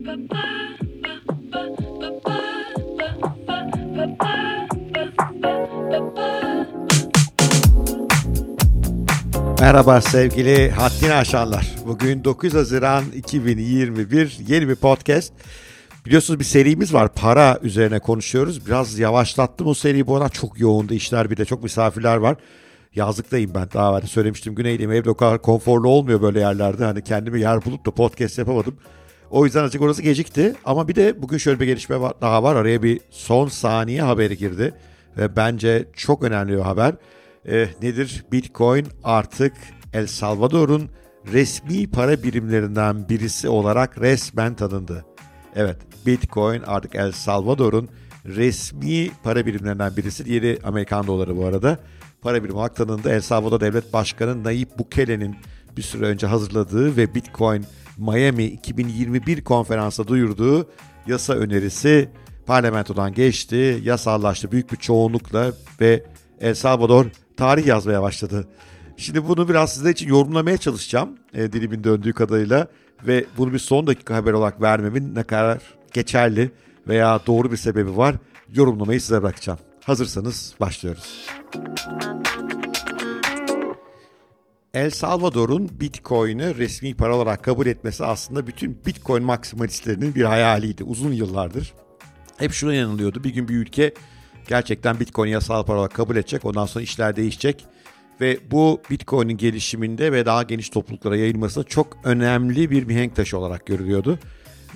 Merhaba sevgili haddini aşanlar. Bugün 9 Haziran 2021 yeni bir podcast. Biliyorsunuz bir serimiz var. Para üzerine konuşuyoruz. Biraz yavaşlattım o seriyi bu arada. Çok yoğundu işler bir de çok misafirler var. Yazlıktayım ben daha önce söylemiştim. Güneydeyim evde o kadar konforlu olmuyor böyle yerlerde. Hani kendimi yer bulup da podcast yapamadım. O yüzden azıcık orası gecikti. Ama bir de bugün şöyle bir gelişme daha var. Araya bir son saniye haberi girdi. Ve bence çok önemli bir haber. E, nedir? Bitcoin artık El Salvador'un resmi para birimlerinden birisi olarak resmen tanındı. Evet, Bitcoin artık El Salvador'un resmi para birimlerinden birisi. Diğeri Amerikan doları bu arada. Para birimi olarak tanındı. El Salvador Devlet Başkanı Nayib Bukele'nin bir süre önce hazırladığı ve Bitcoin Miami 2021 konferansa duyurduğu yasa önerisi parlamentodan geçti, yasallaştı büyük bir çoğunlukla ve El Salvador tarih yazmaya başladı. Şimdi bunu biraz sizler için yorumlamaya çalışacağım e, dilimin döndüğü kadarıyla ve bunu bir son dakika haber olarak vermemin ne kadar geçerli veya doğru bir sebebi var yorumlamayı size bırakacağım. Hazırsanız başlıyoruz. El Salvador'un Bitcoin'i resmi para olarak kabul etmesi aslında bütün Bitcoin maksimalistlerinin bir hayaliydi uzun yıllardır. Hep şuna yanılıyordu. Bir gün bir ülke gerçekten Bitcoin yasal para olarak kabul edecek. Ondan sonra işler değişecek. Ve bu Bitcoin'in gelişiminde ve daha geniş topluluklara yayılmasında çok önemli bir mihenk taşı olarak görülüyordu.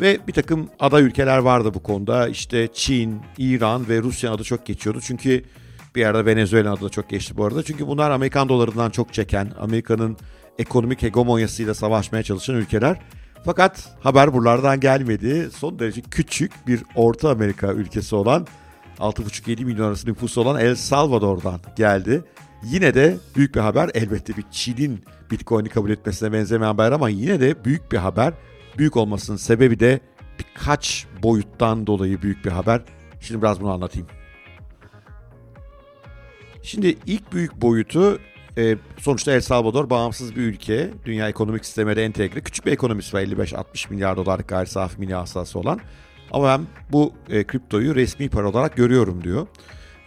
Ve bir takım aday ülkeler vardı bu konuda. İşte Çin, İran ve Rusya adı çok geçiyordu. Çünkü bir yerde Venezuela adı da çok geçti bu arada. Çünkü bunlar Amerikan dolarından çok çeken, Amerika'nın ekonomik hegemonyasıyla savaşmaya çalışan ülkeler. Fakat haber buralardan gelmedi. Son derece küçük bir Orta Amerika ülkesi olan 6,5-7 milyon arası nüfusu olan El Salvador'dan geldi. Yine de büyük bir haber elbette bir Çin'in Bitcoin'i kabul etmesine benzemeyen haber ama yine de büyük bir haber. Büyük olmasının sebebi de birkaç boyuttan dolayı büyük bir haber. Şimdi biraz bunu anlatayım. Şimdi ilk büyük boyutu e, sonuçta El Salvador bağımsız bir ülke. Dünya ekonomik sistemine entegre. Küçük bir ekonomisi var 55-60 milyar dolarlık gayri safi milli hasılası olan. Ama ben bu e, kriptoyu resmi para olarak görüyorum diyor.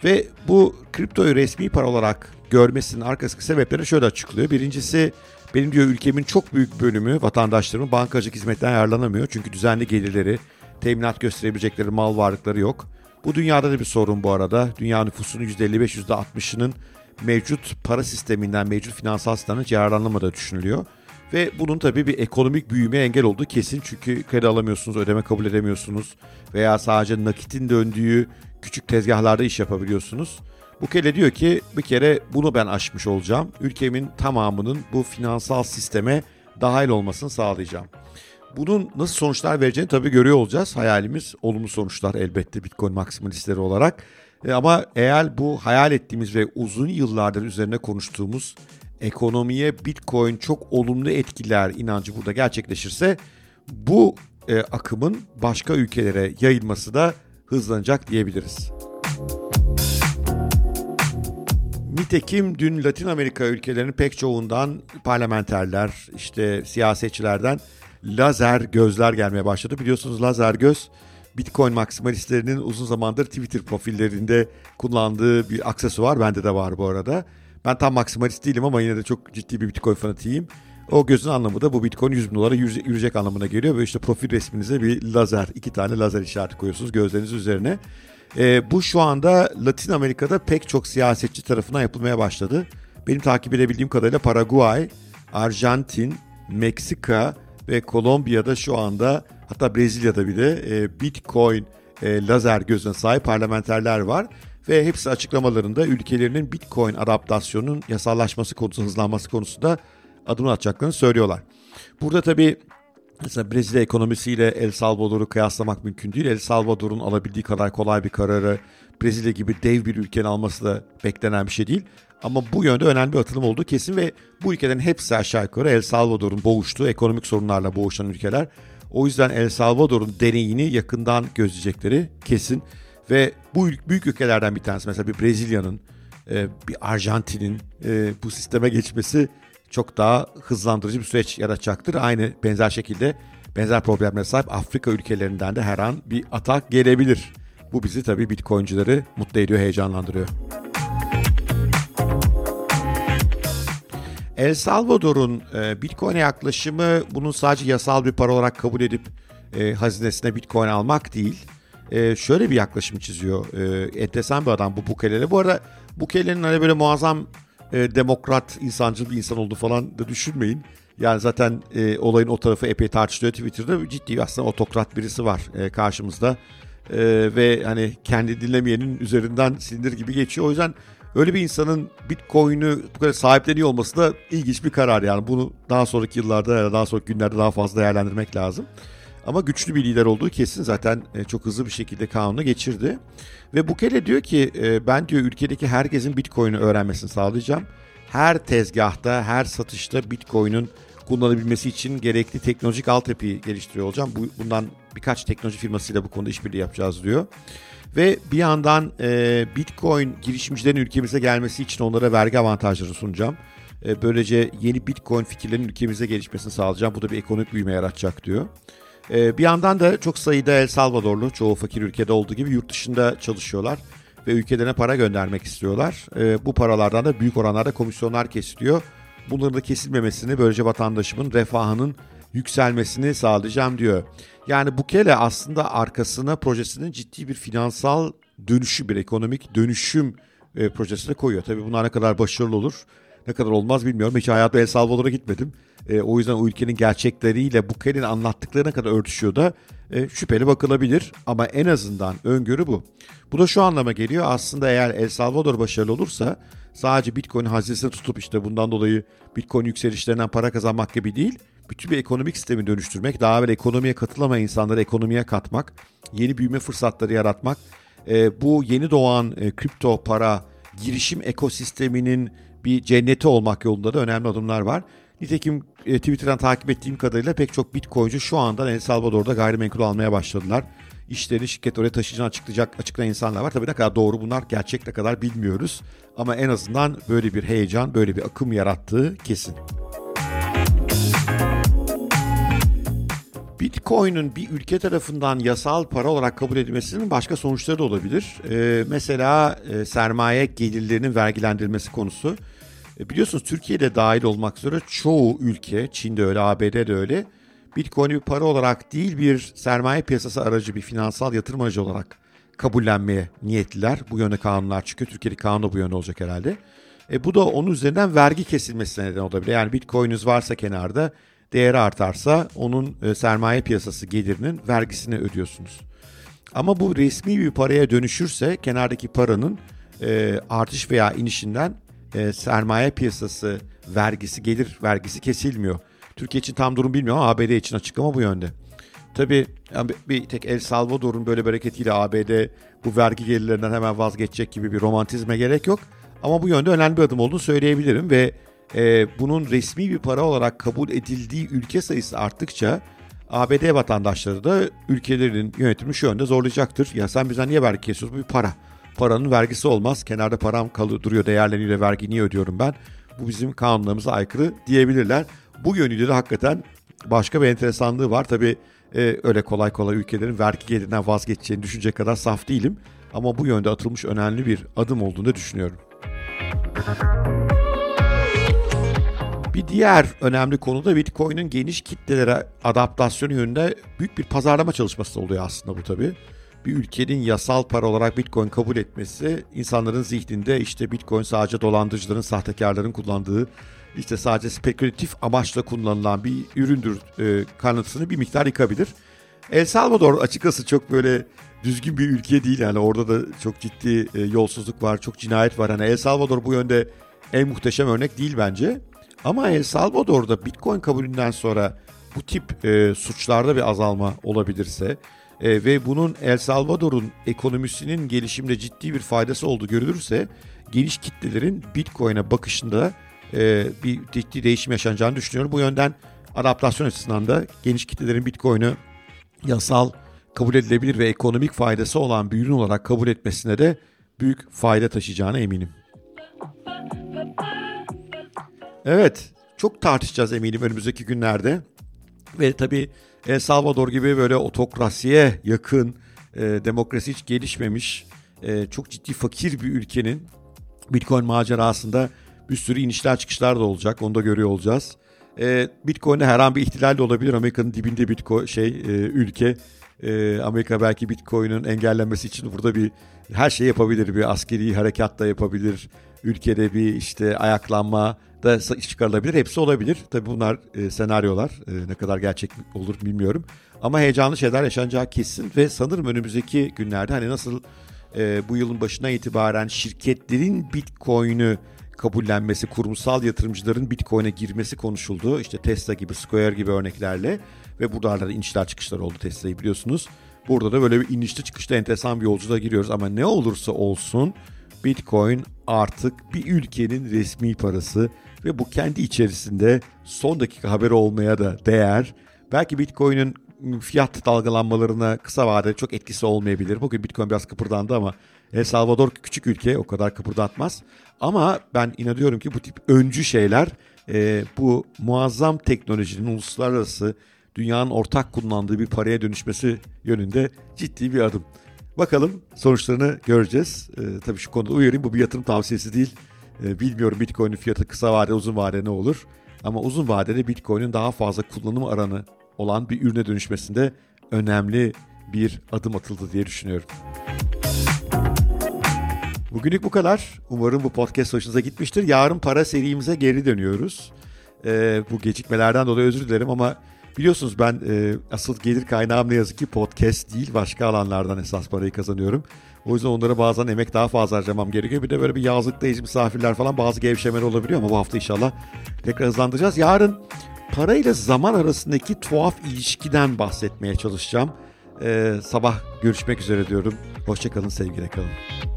Ve bu kriptoyu resmi para olarak görmesinin arkasındaki sebepleri şöyle açıklıyor. Birincisi benim diyor ülkemin çok büyük bölümü vatandaşlarımın bankacılık hizmetten yararlanamıyor. Çünkü düzenli gelirleri, teminat gösterebilecekleri mal varlıkları yok. Bu dünyada da bir sorun bu arada. Dünya nüfusunun %55-%60'ının mevcut para sisteminden, mevcut finansal sistemden yararlanamadığı düşünülüyor. Ve bunun tabii bir ekonomik büyümeye engel olduğu kesin. Çünkü kredi alamıyorsunuz, ödeme kabul edemiyorsunuz. Veya sadece nakitin döndüğü küçük tezgahlarda iş yapabiliyorsunuz. Bu kere diyor ki bir kere bunu ben aşmış olacağım. Ülkemin tamamının bu finansal sisteme dahil olmasını sağlayacağım. Bunun nasıl sonuçlar vereceğini tabii görüyor olacağız. Hayalimiz olumlu sonuçlar elbette Bitcoin maksimalistleri olarak. E ama eğer bu hayal ettiğimiz ve uzun yıllardır üzerine konuştuğumuz ekonomiye Bitcoin çok olumlu etkiler inancı burada gerçekleşirse bu e, akımın başka ülkelere yayılması da hızlanacak diyebiliriz. Nitekim dün Latin Amerika ülkelerinin pek çoğundan parlamenterler, işte siyasetçilerden lazer gözler gelmeye başladı. Biliyorsunuz lazer göz Bitcoin maksimalistlerinin uzun zamandır Twitter profillerinde kullandığı bir aksesuar. Bende de var bu arada. Ben tam maksimalist değilim ama yine de çok ciddi bir Bitcoin fanatiyim. O gözün anlamı da bu Bitcoin 100 bin dolara yürüyecek anlamına geliyor. Ve işte profil resminize bir lazer, iki tane lazer işareti koyuyorsunuz gözleriniz üzerine. E, bu şu anda Latin Amerika'da pek çok siyasetçi tarafından yapılmaya başladı. Benim takip edebildiğim kadarıyla Paraguay, Arjantin, Meksika ve Kolombiya'da şu anda hatta Brezilya'da bile e, Bitcoin e, lazer gözüne sahip parlamenterler var. Ve hepsi açıklamalarında ülkelerinin Bitcoin adaptasyonunun yasallaşması konusunda hızlanması konusunda adım atacaklarını söylüyorlar. Burada tabii Mesela Brezilya ekonomisiyle El Salvador'u kıyaslamak mümkün değil. El Salvador'un alabildiği kadar kolay bir kararı Brezilya gibi dev bir ülkenin alması da beklenen bir şey değil. Ama bu yönde önemli bir atılım olduğu kesin ve bu ülkelerin hepsi aşağı yukarı El Salvador'un boğuştuğu ekonomik sorunlarla boğuşan ülkeler. O yüzden El Salvador'un deneyini yakından gözleyecekleri kesin. Ve bu büyük ülkelerden bir tanesi mesela bir Brezilya'nın, e, bir Arjantin'in e, bu sisteme geçmesi çok daha hızlandırıcı bir süreç yaratacaktır. Aynı benzer şekilde benzer problemlere sahip Afrika ülkelerinden de her an bir atak gelebilir. Bu bizi tabii Bitcoin'cileri mutlu ediyor, heyecanlandırıyor. El Salvador'un e, Bitcoin'e yaklaşımı bunun sadece yasal bir para olarak kabul edip e, hazinesine Bitcoin almak değil. E, şöyle bir yaklaşım çiziyor. E, enteresan bir adam bu Bukele'yle. Bu arada Bukele'nin hani böyle muazzam e, demokrat, insancıl bir insan olduğu falan da düşünmeyin. Yani zaten e, olayın o tarafı epey tartışılıyor Twitter'da. Ciddi aslında otokrat birisi var e, karşımızda. E, ve hani kendi dinlemeyenin üzerinden sindir gibi geçiyor. O yüzden öyle bir insanın Bitcoin'ü bu kadar sahipleniyor olması da ilginç bir karar yani. Bunu daha sonraki yıllarda ya da daha sonraki günlerde daha fazla değerlendirmek lazım. Ama güçlü bir lider olduğu kesin zaten e, çok hızlı bir şekilde kanuna geçirdi. Ve Bukele diyor ki e, ben diyor ülkedeki herkesin Bitcoin'i öğrenmesini sağlayacağım. Her tezgahta, her satışta Bitcoin'in kullanabilmesi için gerekli teknolojik altyapıyı geliştiriyor olacağım. bundan birkaç teknoloji firmasıyla bu konuda işbirliği yapacağız diyor. Ve bir yandan e, Bitcoin girişimcilerin ülkemize gelmesi için onlara vergi avantajları sunacağım. E, böylece yeni Bitcoin fikirlerinin ülkemize gelişmesini sağlayacağım. Bu da bir ekonomik büyüme yaratacak diyor. E, bir yandan da çok sayıda El Salvadorlu, çoğu fakir ülkede olduğu gibi yurt dışında çalışıyorlar ve ülkelerine para göndermek istiyorlar. E, bu paralardan da büyük oranlarda komisyonlar kesiliyor. Bunların da kesilmemesini böylece vatandaşımın refahının yükselmesini sağlayacağım diyor. Yani Bukele aslında arkasına projesinin ciddi bir finansal dönüşü, bir ekonomik dönüşüm e, projesine koyuyor. Tabii bunlar ne kadar başarılı olur, ne kadar olmaz bilmiyorum. Hiç hayatımda El Salvador'a gitmedim. E, o yüzden o ülkenin gerçekleriyle Bukele'nin anlattıklarına kadar örtüşüyor da e, şüpheli bakılabilir. Ama en azından öngörü bu. Bu da şu anlama geliyor. Aslında eğer El Salvador başarılı olursa sadece Bitcoin hazinesini tutup işte bundan dolayı Bitcoin yükselişlerinden para kazanmak gibi değil bütün bir ekonomik sistemi dönüştürmek, daha böyle ekonomiye katılamayan insanları ekonomiye katmak, yeni büyüme fırsatları yaratmak, e, bu yeni doğan e, kripto para girişim ekosisteminin bir cenneti olmak yolunda da önemli adımlar var. Nitekim e, Twitter'dan takip ettiğim kadarıyla pek çok Bitcoin'cu şu anda El Salvador'da gayrimenkul almaya başladılar. İşlerini şirket oraya taşıyacağını açıklayacak, açıklayan insanlar var. Tabii ne kadar doğru bunlar gerçek ne kadar bilmiyoruz. Ama en azından böyle bir heyecan, böyle bir akım yarattığı kesin. Bitcoin'in bir ülke tarafından yasal para olarak kabul edilmesinin başka sonuçları da olabilir. Ee, mesela e, sermaye gelirlerinin vergilendirilmesi konusu. E, biliyorsunuz Türkiye'de dahil olmak üzere çoğu ülke, Çin'de öyle, ABD'de öyle, Bitcoin'i bir para olarak değil bir sermaye piyasası aracı, bir finansal yatırım aracı olarak kabullenmeye niyetliler. Bu yönde kanunlar çıkıyor. Türkiye'de kanun da bu yönde olacak herhalde. E, bu da onun üzerinden vergi kesilmesine neden olabilir. Yani Bitcoin'iniz varsa kenarda değeri artarsa onun e, sermaye piyasası gelirinin vergisini ödüyorsunuz. Ama bu resmi bir paraya dönüşürse kenardaki paranın e, artış veya inişinden e, sermaye piyasası vergisi, gelir vergisi kesilmiyor. Türkiye için tam durum bilmiyorum ama ABD için açıklama bu yönde. Tabii bir tek El Salvador'un böyle bereketiyle ABD bu vergi gelirlerinden hemen vazgeçecek gibi bir romantizme gerek yok. Ama bu yönde önemli bir adım olduğunu söyleyebilirim ve e, bunun resmi bir para olarak kabul edildiği ülke sayısı arttıkça ABD vatandaşları da ülkelerin yönetimini şu yönde zorlayacaktır. Ya sen bizden niye vergi kesiyorsun? Bu bir para. Paranın vergisi olmaz. Kenarda param kalır duruyor değerleniyor vergi niye ödüyorum ben? Bu bizim kanunlarımıza aykırı diyebilirler. Bu yönüyle de hakikaten başka bir enteresanlığı var. Tabii e, öyle kolay kolay ülkelerin vergi gelirinden vazgeçeceğini düşünecek kadar saf değilim. Ama bu yönde atılmış önemli bir adım olduğunu düşünüyorum. Bir diğer önemli konu da Bitcoin'in geniş kitlelere adaptasyonu yönünde büyük bir pazarlama çalışması oluyor aslında bu tabii. Bir ülkenin yasal para olarak Bitcoin kabul etmesi insanların zihninde işte Bitcoin sadece dolandırıcıların, sahtekarların kullandığı işte sadece spekülatif amaçla kullanılan bir üründür e, kanıtını bir miktar yıkabilir. El Salvador açıkçası çok böyle düzgün bir ülke değil yani orada da çok ciddi e, yolsuzluk var, çok cinayet var. Hani El Salvador bu yönde en muhteşem örnek değil bence. Ama El Salvador'da Bitcoin kabulünden sonra bu tip e, suçlarda bir azalma olabilirse e, ve bunun El Salvador'un ekonomisinin gelişimde ciddi bir faydası olduğu görülürse geniş kitlelerin Bitcoin'e bakışında e, bir ciddi değişim yaşanacağını düşünüyorum. Bu yönden adaptasyon açısından da geniş kitlelerin Bitcoin'i yasal kabul edilebilir ve ekonomik faydası olan bir ürün olarak kabul etmesine de büyük fayda taşıyacağına eminim. Evet, çok tartışacağız eminim önümüzdeki günlerde. Ve tabii El Salvador gibi böyle otokrasiye yakın, e, demokrasi hiç gelişmemiş, e, çok ciddi fakir bir ülkenin Bitcoin macerasında bir sürü inişler çıkışlar da olacak. Onu da görüyor olacağız. E, Bitcoin'de her an bir ihtilal de olabilir. Amerika'nın dibinde Bitcoin şey e, ülke. E, Amerika belki Bitcoin'in engellenmesi için burada bir her şey yapabilir. Bir askeri harekat da yapabilir. Ülkede bir işte ayaklanma da çıkarılabilir. Hepsi olabilir. Tabii bunlar e, senaryolar. E, ne kadar gerçek olur bilmiyorum. Ama heyecanlı şeyler yaşanacağı kesin ve sanırım önümüzdeki günlerde hani nasıl e, bu yılın başına itibaren şirketlerin Bitcoin'ü kabullenmesi, kurumsal yatırımcıların Bitcoin'e girmesi konuşuldu. İşte Tesla gibi, Square gibi örneklerle ve burada da inişler çıkışlar oldu Tesla'yı biliyorsunuz. Burada da böyle bir inişli çıkışta enteresan bir yolculuğa giriyoruz ama ne olursa olsun Bitcoin artık bir ülkenin resmi parası ve bu kendi içerisinde son dakika haberi olmaya da değer. Belki Bitcoin'in fiyat dalgalanmalarına kısa vadede çok etkisi olmayabilir. Bugün Bitcoin biraz kıpırdandı ama El Salvador küçük ülke o kadar kıpırdatmaz. Ama ben inanıyorum ki bu tip öncü şeyler e, bu muazzam teknolojinin uluslararası dünyanın ortak kullandığı bir paraya dönüşmesi yönünde ciddi bir adım. Bakalım sonuçlarını göreceğiz. E, tabii şu konuda uyarayım bu bir yatırım tavsiyesi değil. E, bilmiyorum Bitcoin'in fiyatı kısa vade uzun vade ne olur. Ama uzun vadede Bitcoin'in daha fazla kullanım aranı olan bir ürüne dönüşmesinde önemli bir adım atıldı diye düşünüyorum. Bugünlük bu kadar. Umarım bu podcast hoşunuza gitmiştir. Yarın para serimize geri dönüyoruz. Ee, bu gecikmelerden dolayı özür dilerim ama biliyorsunuz ben e, asıl gelir kaynağım ne yazık ki podcast değil başka alanlardan esas parayı kazanıyorum. O yüzden onlara bazen emek daha fazla harcamam gerekiyor. Bir de böyle bir yazlıktayız misafirler falan bazı gevşemeler olabiliyor ama bu hafta inşallah tekrar hızlandıracağız. Yarın parayla zaman arasındaki tuhaf ilişkiden bahsetmeye çalışacağım. Ee, sabah görüşmek üzere diyorum. Hoşçakalın sevgiyle kalın.